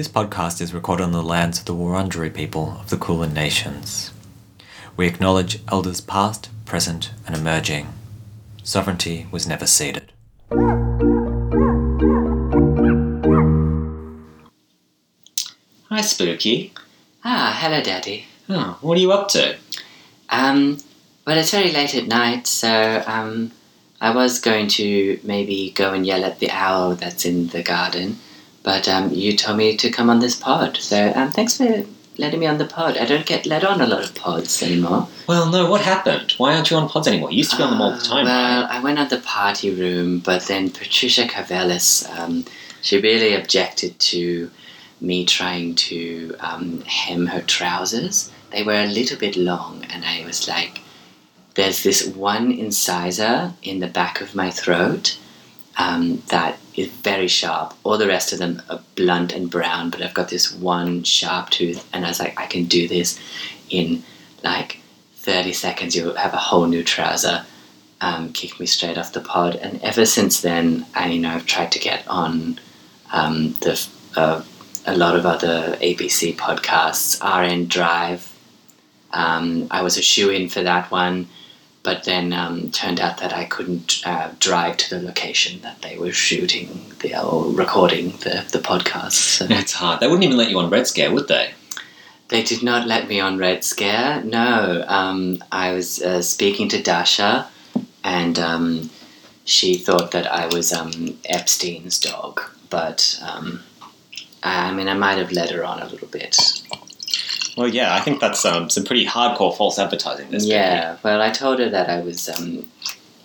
This podcast is recorded on the lands of the Wurundjeri people of the Kulin Nations. We acknowledge elders past, present, and emerging. Sovereignty was never ceded. Hi, Spooky. Ah, hello, Daddy. Oh, what are you up to? Um, well, it's very late at night, so um, I was going to maybe go and yell at the owl that's in the garden, but um, you told me to come on this pod, so um, thanks for letting me on the pod. I don't get let on a lot of pods anymore. Well, no, what happened? Why aren't you on pods anymore? You used to be on them all the Uh, time, Well, right? I went on the party room, but then Patricia Karvelas, um, she really objected to me trying to um, hem her trousers. They were a little bit long, and I was like, there's this one incisor in the back of my throat um, that is very sharp. All the rest of them are blunt and brown, but I've got this one sharp tooth, and I was like, I can do this in like 30 seconds. You'll have a whole new trouser. Um, me straight off the pod, and ever since then, I you know I've tried to get on um, the uh, a lot of other ABC podcasts. RN Drive. Um, I was a shoe in for that one, but then um, turned out that I couldn't uh, drive to the location that they were shooting the or recording the the podcast. So. It's hard. They wouldn't even let you on Red Scare, would they? They did not let me on Red Scare. No, um, I was uh, speaking to Dasha, and um, she thought that I was um, Epstein's dog. But um, I mean, I might have let her on a little bit. Well, yeah, I think that's um, some pretty hardcore false advertising. This yeah. Well, I told her that I was um,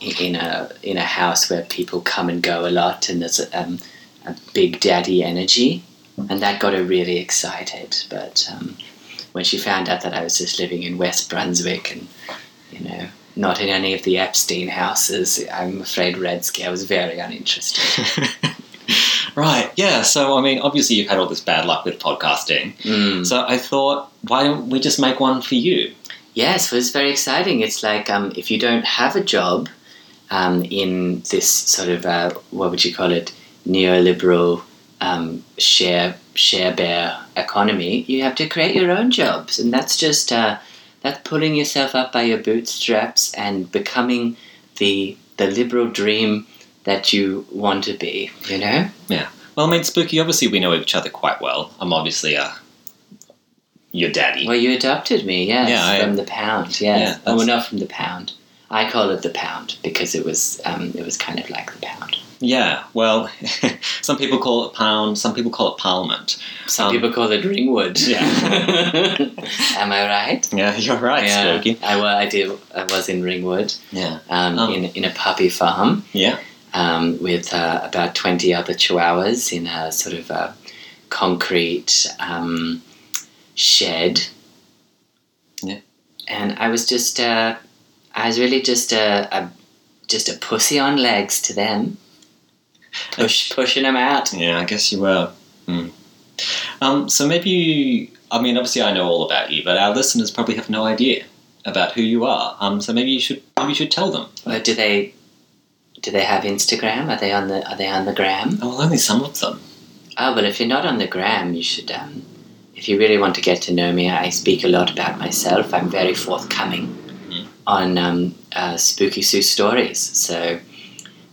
in a in a house where people come and go a lot, and there's a, um, a big daddy energy, and that got her really excited. But um, when she found out that I was just living in West Brunswick and you know not in any of the Epstein houses, I'm afraid Red Scare was very uninterested. right, yeah. So, I mean, obviously, you've had all this bad luck with podcasting. Mm. So, I thought, why don't we just make one for you? Yes, well, it's very exciting. It's like um, if you don't have a job um, in this sort of uh, what would you call it neoliberal um, share share bear economy, you have to create your own jobs, and that's just uh, that's pulling yourself up by your bootstraps and becoming the the liberal dream that you want to be. You know. Yeah. Well, I mean, Spooky, obviously, we know each other quite well. I'm obviously uh, your daddy. Well, you adopted me, yes, Yeah, I- from the pound. Yeah, Yes, oh, that's- well, not from the pound. I call it the pound because it was um, it was kind of like the pound. Yeah, well, some people call it pound, some people call it parliament. Some Um, people call it ringwood. Yeah. Am I right? Yeah, you're right, yeah, Spooky. I, wa- I did. I was in Ringwood Yeah. um, Um, in in a puppy farm Yeah. Um, with uh, about twenty other chihuahuas in a sort of a concrete um, shed. Yeah. And I was just, uh, I was really just a, a just a pussy on legs to them, push pushing them out. Yeah, I guess you were. Hmm. Um, so maybe you, I mean, obviously I know all about you, but our listeners probably have no idea about who you are. Um, so maybe you should maybe you should tell them. Or do they? Do they have Instagram? Are they on the Are they on the gram? Oh, well, only some of them. Oh well, if you're not on the gram, you should. Um, if you really want to get to know me, I speak a lot about myself. I'm very forthcoming Mhm. on um, uh, Spooky Sue stories. So,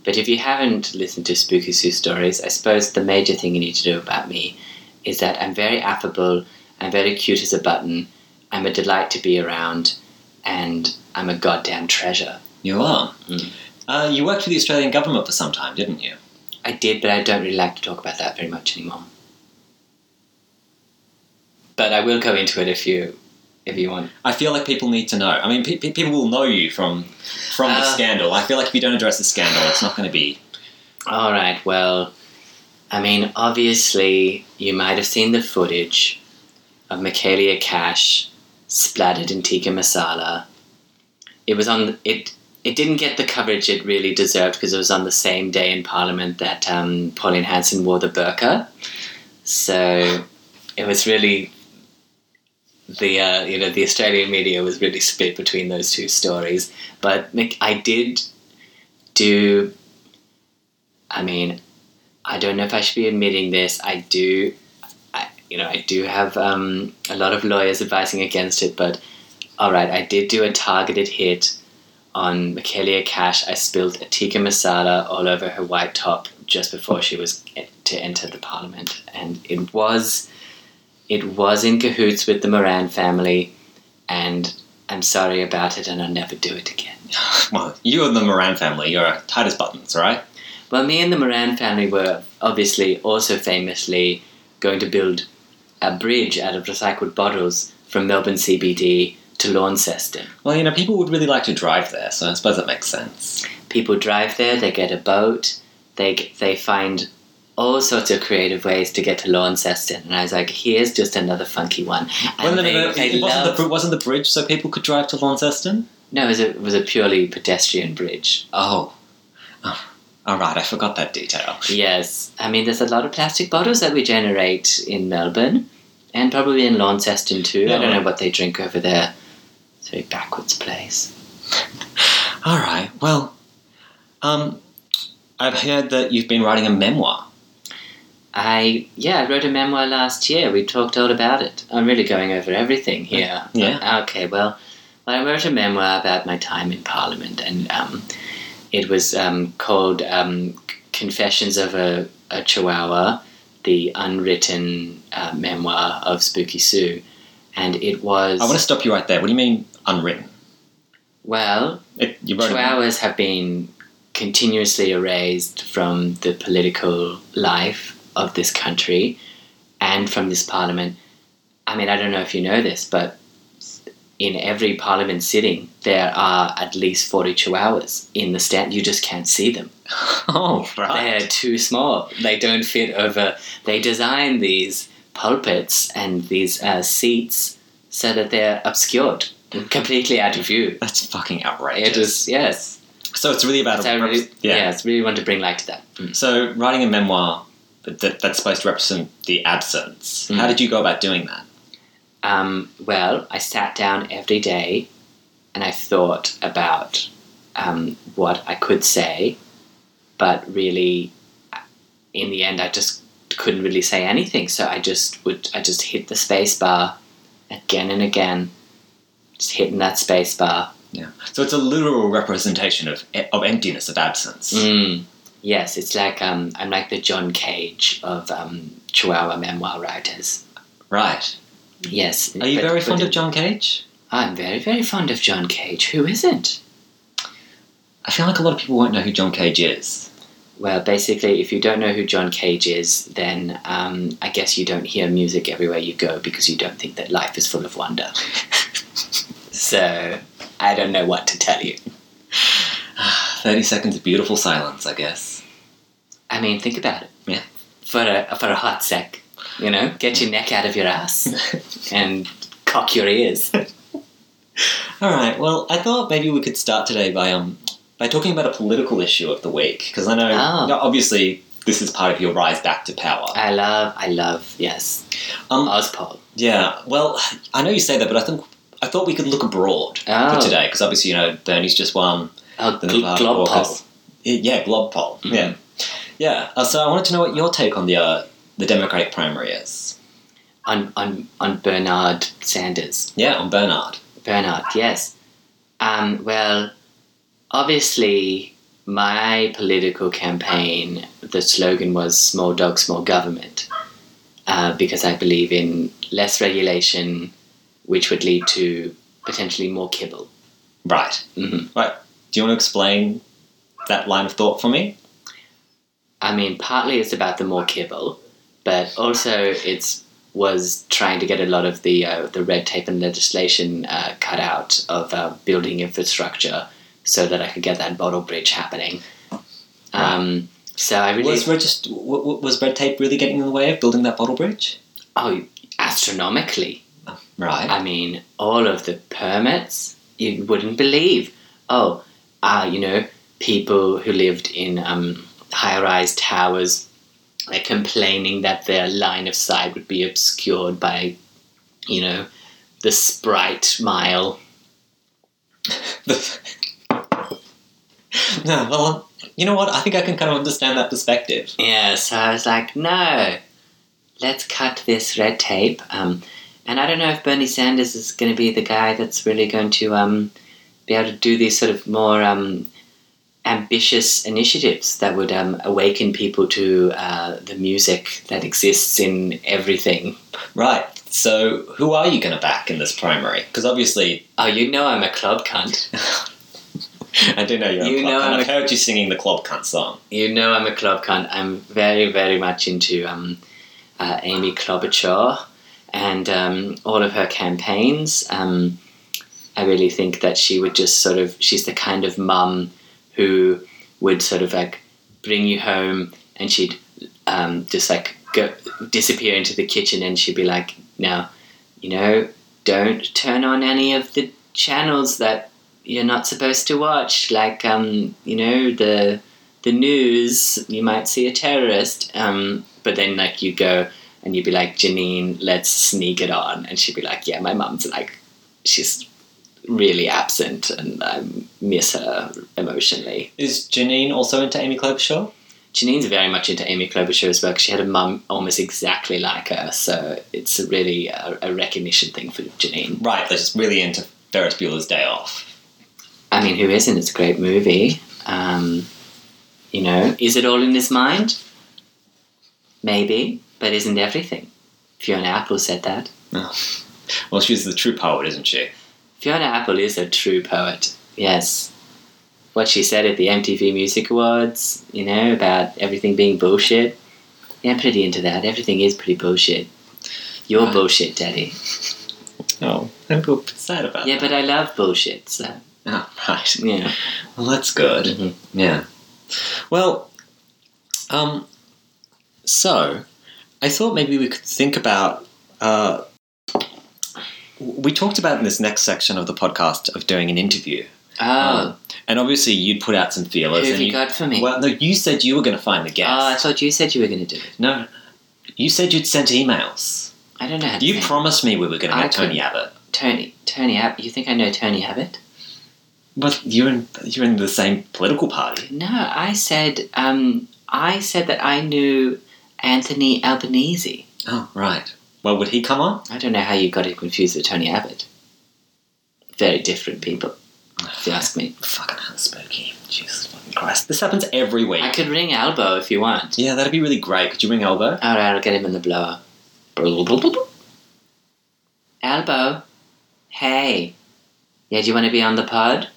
but if you haven't listened to Spooky Sue stories, I suppose the major thing you need to know about me is that I'm very affable. I'm very cute as a button. I'm a delight to be around, and I'm a goddamn treasure. You are. Mm. Uh, you worked for the Australian government for some time, didn't you? I did, but I don't really like to talk about that very much anymore. But I will go into it if you if you want. I feel like people need to know. I mean, pe- pe- people will know you from from the Uh. scandal. I feel like if you don't address the scandal, it's not going to be. All right. Well, I mean, obviously, you might have seen the footage of Michaelia Cash splattered in tikka masala. It was on the, it. It didn't get the coverage it really deserved because it was on the same day in Parliament that um, Pauline Hanson wore the burqa. So it was really the uh, you know the Australian media was really split between those two stories. But I did do. I mean, I don't know if I should be admitting this. I do. I, you know, I do have um, a lot of lawyers advising against it, but all right, I did do a targeted hit on Michaelia Cash. I spilled a tikka masala all over her white top just before she was to enter the parliament, and it was it was in cahoots with the Moran family, and I'm sorry about it, and I'll never do it again. Well, you and the Moran family, you're tight as buttons, right? Well, me and the Moran family were obviously also famously going to build a bridge out of recycled bottles from Melbourne CBD to Launceston. Well, you know, people would really like to drive there, so I suppose that makes sense. People drive there, they get a boat, they they find all sorts of creative ways to get to Launceston, and I was like, here's just another funky one. Well, no, no, they, no, they it wasn't, love- the, wasn't the bridge so people could drive to Launceston? no, it was, a, it was a purely pedestrian bridge. Oh. oh. All right, I forgot that detail. Yes, I mean, there's a lot of plastic bottles that we generate in Melbourne, and probably in Launceston too. Yeah. I don't know what they drink over there. It's a very backwards place. All right, well, um, I've heard that you've been writing a memoir. I yeah, I wrote a memoir last year. We talked all about it. I'm really going over everything here. Yeah. Okay. Well, I wrote a memoir about my time in Parliament, and um, it was um, called um, "Confessions of a, a Chihuahua," the unwritten uh, memoir of Spooky Sue, and it was I want to stop you right there. What do you mean unwritten? well. It, wrote a- Chihuahuas have been continuously erased from the political life of this country and from this parliament. I mean, I don't know if you know this, but in every parliament sitting, there are at least 42 hours in the stand. You just can't see them. Oh, right. They're too small. They don't fit over. They design these pulpits and these uh, seats so that they're obscured, completely out of view. That's fucking outrageous. is, yes. so it's really about a really, yeah. yeah. it's really want to bring light to that. Mm. So writing a memoir that, that, that's supposed to represent the absence. Mm. How did you go about doing that? Um, well, I sat down every day and I thought about um, what I could say, but really, in the end, I just couldn't really say anything. So I just would, I just hit the space bar again and again, just hitting that space bar. Yeah. So it's a literal representation of of emptiness, of absence. Mm. Yes, it's like um, I'm like the John Cage of um, Chihuahua memoir writers. Right. Yes. Are you but- very fond of John Cage? I'm very, very fond of John Cage. Who isn't? I feel like a lot of people won't know who John Cage is. Well, basically, if you don't know who John Cage is, then um, I guess you don't hear music everywhere you go because you don't think that life is full of wonder. so, I don't know what to tell you. 30 seconds of beautiful silence, I guess. I mean, think about it. Yeah. For a, for a hot sec, you know, get your neck out of your ass and cock your ears. All right. Well, I thought maybe we could start today by um by talking about a political issue of the week because I know Oh. obviously this is part of your rise back to power. I love, I love, yes, Um, Ozpol. yeah. Well, I know you say that, but I think I thought we could look abroad Oh. for today because obviously you know Bernie's just won Oh, the gl- Globpol. caucus. Yeah, Globpol. Mhm. Yeah, yeah. Uh, so I wanted to know what your take on the uh, the Democratic primary is. On, on, on Bernard Sanders. Yeah, on Bernard. Bernard, yes. Um, well, obviously, my political campaign, the slogan was small dog, small government, uh, because I believe in less regulation, which would lead to potentially more kibble. Right. hmm Right. Do you want to explain that line of thought for me? I mean, partly it's about the more kibble, but also it's was trying to get a lot of the uh, the red tape and legislation uh, cut out of uh, building infrastructure so that I could get that bottle bridge happening. Um, so I really Was regist- w- w- was red tape really getting in the way of building that bottle bridge? oh astronomically. Right. I mean, all of the permits you wouldn't believe. Oh, uh, you know, people who lived in um, high rise towers are complaining that their line of sight would be obscured by, you know, the Sprite mile. no, well, you know what? I think I can kind of understand that perspective. Yeah, so I was like, no, let's cut this red tape. Um, and I don't know if Bernie Sanders is going to be the guy that's really going to um, be able to do these sort of more um, ambitious initiatives that would um, awaken people to uh, the music that exists in everything. Right. So, who are you going to back in this primary? Because obviously, Oh, you know I'm a club cunt. I do know you're You a club know cunt. I'm I've heard you singing the club cunt song. You know I'm a club cunt. I'm very, very much into um, uh, Amy Klobuchar and um, all of her campaigns. Um, I really think that she would just sort of, she's the kind of mum who would sort of like bring you home and she'd um, just like go disappear into the kitchen and she'd be like, now, you know, don't turn on any of the channels that you're not supposed to watch, like, um, you know, the the news, you might see a terrorist. Um, but then, like, you go and you'd be like, Janine, let's sneak it on. And she'd be like, yeah, my mum's like, she's really absent and I miss her emotionally. Is Janine also into Amy Klobuchar? Janine's very much into Amy Klobuchar as well 'cause she had a mum almost exactly like her. So it's really a, a recognition thing for Janine. Right, they're just really into Ferris Bueller's Day Off. I mean, who isn't? It's a great movie. Um, you know, is it all in his mind? Maybe, but isn't everything? Fiona Apple said that. Well, she's the true poet, isn't she? Fiona Apple is a true poet. Yes. What she said at the MTV Music Awards, you know, about everything being bullshit. Yeah, I'm pretty into that. Everything is pretty bullshit. You're Right. bullshit, Daddy. Oh, I'm a bit sad about Yeah, that. but I love bullshit, so, Oh, right. yeah. Well, that's good. Mhm. Yeah. Well, um, so I thought maybe we could think about. Uh, we talked about in this next section of the podcast of doing an interview, Oh, Um, and obviously you'd put out some who feelers. have and you got for me? Well, no, you said you were going to find the guest. Oh, I thought you said you were going to do it. no, you said you'd sent emails. I don't know how to You say it. promised me we were going to I get Tony Abbott. Tony, Tony Abbott. You think I know Tony Abbott? But you're in you're in the same political party. No, I said, um, I said that I knew Anthony Albanese. Oh, right. Well, would he come on? I don't know how you got him confused with Tony Abbott. Very different people, if you ask me. Fucking hell, spooky. Jesus fucking Christ. This happens every week. I could ring Albo if you want. Yeah, that'd be really great. Could you ring Albo? Alright, I'll get him in the blower. Albo, hey. Yeah, do you want to be on the pod?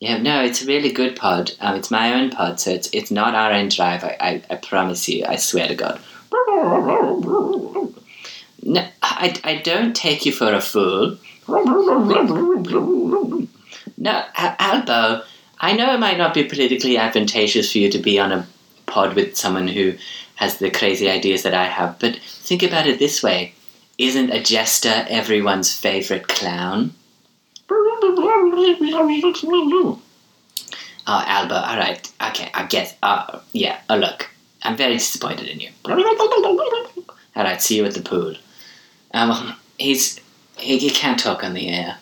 Yeah, no, it's a really good pod. Um, it's my own pod, so it's it's not RN Drive. I, I, I promise you. I swear to God. No, I, I don't take you for a fool. No, Albo, I know it might not be politically advantageous for you to be on a pod with someone who has the crazy ideas that I have, but think about it this way. Isn't a jester everyone's favorite clown? Oh, Albo, alright. Okay, I guess. Uh, yeah, oh, look. I'm very disappointed in you. Alright, see you at the pool. Um, he's. He, he can't talk on the air.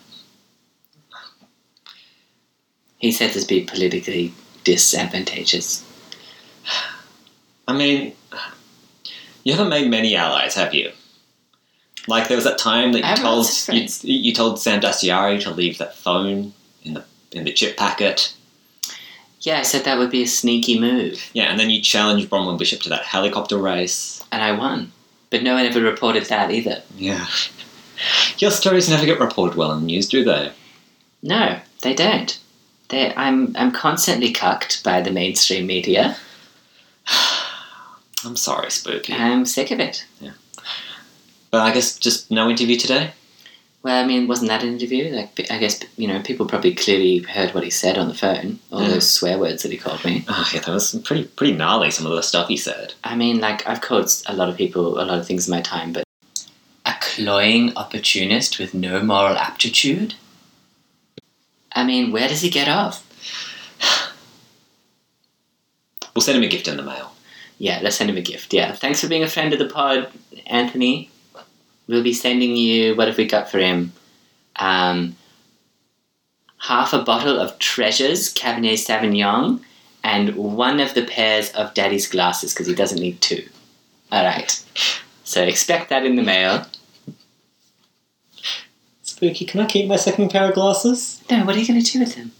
He said this be politically disadvantageous. I mean, you haven't made many allies, have you? Like there was that time that you told you, you told Sam Dastyari to leave that phone in the in the chip packet. Yeah, I said that would be a sneaky move, Yeah, and then you challenged Bronwyn Bishop to that helicopter race. and I won. But no one ever reported that either. Yeah. Your stories never get reported well in the news, do they? No, they don't. They, I'm, I'm constantly cucked by the mainstream media. I'm sorry, Spooky. I'm sick of it. But I guess just no interview today? Well, I mean, wasn't that an interview? Like, I guess you know, people probably clearly heard what he said on the phone, all Yeah. those swear words that he called me. Oh, yeah, that was pretty pretty gnarly, some of the stuff he said. I mean, like, I've called a lot of people a lot of things in my time, but a cloying opportunist with no moral aptitude. I mean, where does he get off? We'll send him a gift in the mail. Yeah, let's send him a gift. Yeah, thanks for being a friend of the pod, Anthony. We'll be sending you. What have we got for him? Um, half a bottle of Treasures Cabernet Sauvignon and one of the pairs of Daddy's glasses because he doesn't need two. All right. So expect that in the mail. Spooky, can I keep my second pair of glasses? No, what are you going to do with them?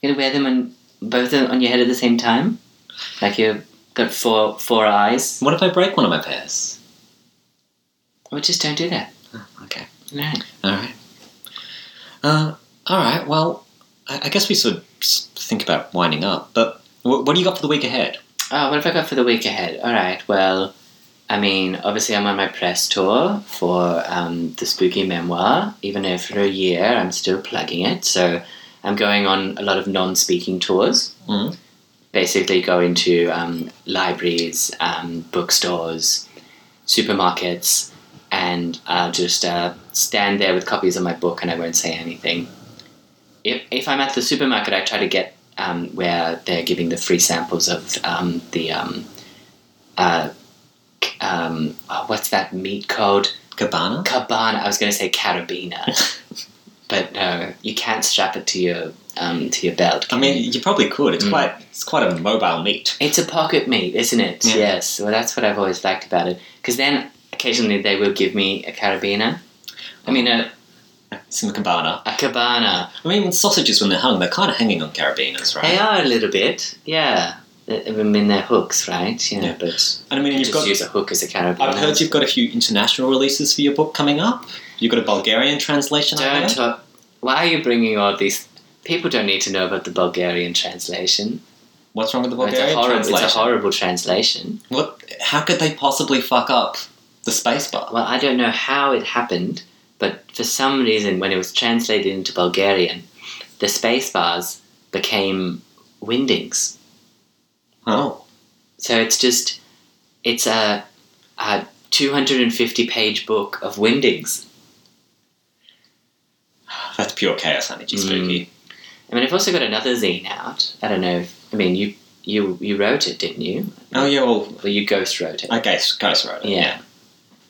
You're going to wear them on both on your head at the same time, like you've got four four eyes. What if I break one of my pairs? Well, just don't do that. Oh, okay. No. All right. Uh, all right. Well, I, I guess we should think about winding up. But wh- what do you got for the week ahead? Oh, what have I got for the week ahead? All right. Well, I mean, obviously, I'm on my press tour for um, the spooky memoir. Even though for a year, I'm still plugging it. So I'm going on a lot of non-speaking tours. Mhm. Basically, going to um, libraries, um, bookstores, supermarkets, and I'll just uh, stand there with copies of my book, and I won't say anything. If if I'm at the supermarket, I try to get um, where they're giving the free samples of um, the um, uh, um, oh, what's that meat called? Cabana. Cabana. I was going to say carabina, but no, you can't strap it to your um, to your belt. I mean, you? you probably could. It's Mm. quite. It's quite a mobile meat. it's a pocket meat, isn't it? Yeah. Yes. Well, that's what I've always liked about it. Because then occasionally they will give me a carabiner. I mean, a, It's the cabana. a cabana. I mean, sausages when they're hung, they're kind of hanging on carabiners, right? They are a little bit, yeah. I mean, they're hooks, right? Yeah, Yeah. but And I mean, you you've just got. use a hook as a carabiner. I've heard you've got a few international releases for your book coming up. You've got a Bulgarian translation. Don't talk. Why are you bringing all these? People don't need to know about the Bulgarian translation. What's wrong with the Bulgarian a, horrible, translation? it's a horrible translation. What? How could they possibly fuck up the space spacebar? Well, I don't know how it happened, but for some reason, when it was translated into Bulgarian, the space bars became Wingdings. Oh, So it's just, it's a, a 250 page book of Wingdings. that's pure chaos, Energy Mm. Spooky. I mean, I've also got another zine out. I don't know. If, I mean, you you you wrote it, didn't you? Oh yeah, well, Well, you ghost wrote it. I guess Ghost wrote it. Yeah.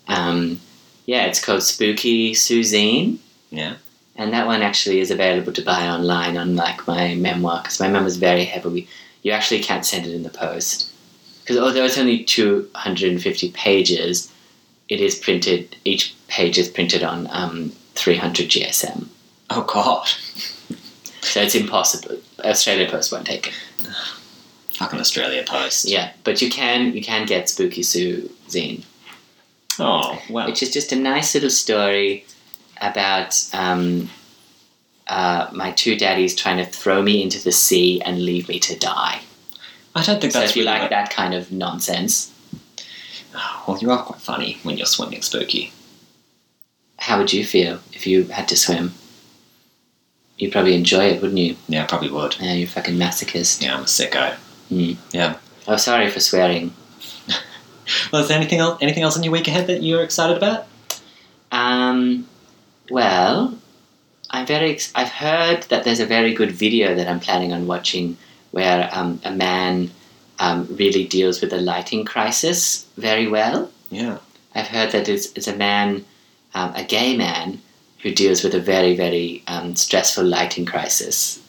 Um, yeah, it's called Spooky Suzine. Yeah. And that one actually is available to buy online, unlike my memoir, because my memoir is very heavy. You actually can't send it in the post. Because although it's only 250 pages, it is printed, each page is printed on um, 300 GSM. Oh god. So it's impossible. Australia Post won't take it. Fucking Australia Post. Yeah, but you can you can get Spooky Sue zine, Oh well. which is just a nice little story about um, uh, my two daddies trying to throw me into the sea and leave me to die. I don't think So that's if you really like that kind of nonsense, Oh, well, you are quite funny when you're swimming, Spooky. how would you feel if you had to swim? You'd probably enjoy it, wouldn't you? Yeah, I probably would. Yeah, you're a fucking masochist. Yeah, I'm a sicko. Hmm. Yeah. Oh, sorry for swearing. Well, is there anything else? Anything else in your week ahead that you're excited about? Um, well, I'm very. Ex- I've heard that there's a very good video that I'm planning on watching where um, a man um, really deals with the lighting crisis very well. Yeah. I've heard that it's, it's a man, um, a gay man, who deals with a very, very um, stressful lighting crisis.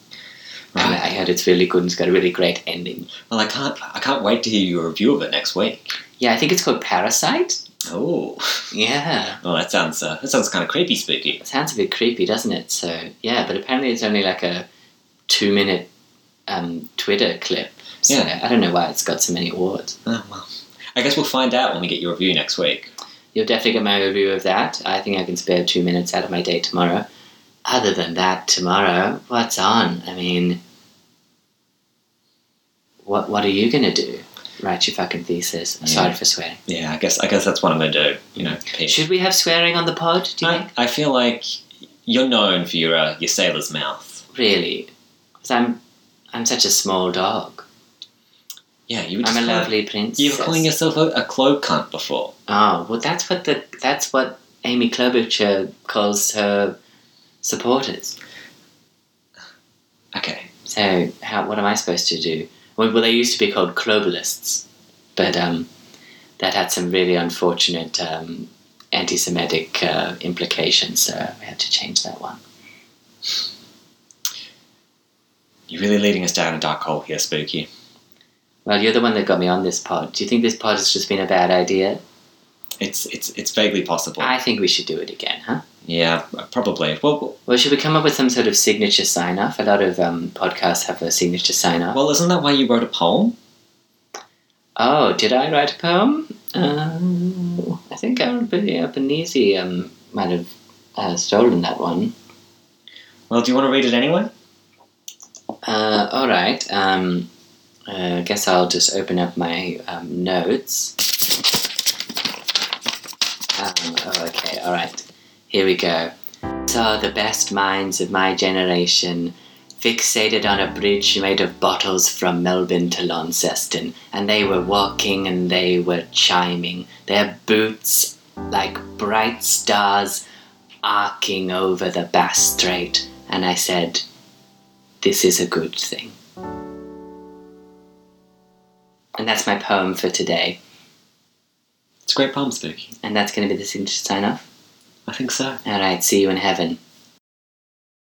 Right. I heard it's really good and it's got a really great ending. Well, I can't. I can't wait to hear your review of it next week. Yeah, I think it's called Parasite. Oh. Yeah. Well, that sounds. Uh, that sounds kind of creepy, Spooky. It sounds a bit creepy, doesn't it? So, yeah, but apparently it's only like a two minute um, Twitter clip. So Yeah. I don't know why it's got so many awards. Oh well. I guess we'll find out when we get your review next week. You'll definitely get my review of that. I think I can spare two minutes out of my day tomorrow. Other than that, tomorrow, what's on? I mean, what what are you gonna do? Write your fucking thesis. Yeah. Sorry for swearing. Yeah, I guess. I guess that's what I'm gonna do. You know, Pete. Should we have swearing on the pod? Do you I, think? I feel like you're known for your uh, your sailor's mouth. Really? Because I'm I'm such a small dog. Yeah, you were I'm a lovely princess. You were calling yourself a, a clove cunt before. Oh well, that's what the that's what Amy Klobuchar calls her supporters. Okay. So how what am I supposed to do? Well, well they used to be called globalists, but um, that had some really unfortunate um, anti-Semitic uh, implications. So we had to change that one. You're really leading us down a dark hole here, Spooky. Well, you're the one that got me on this pod. Do you think this pod has just been a bad idea? It's it's it's vaguely possible. I think we should do it again, huh? Yeah, probably. Well, Well, should we come up with some sort of signature sign off? A lot of um, podcasts have a signature sign off. well, isn't that why you wrote a poem? Oh, did I write a poem? Um, I think Alberti Albanese um, might have uh, stolen that one. Well, do you want to read it anyway? Uh, all right. Um, uh, I guess I'll just open up my um, notes. Um, oh, okay. All right. Here we go. Saw the best minds of my generation fixated on a bridge made of bottles from Melbourne to Launceston, and they were walking and they were chiming, their boots like bright stars arcing over the Bass Strait. And I said, This is a good thing. And that's my poem for today. It's a great poem, Spooky. And that's going to be the signature sign off. I think so. All right, see you in heaven.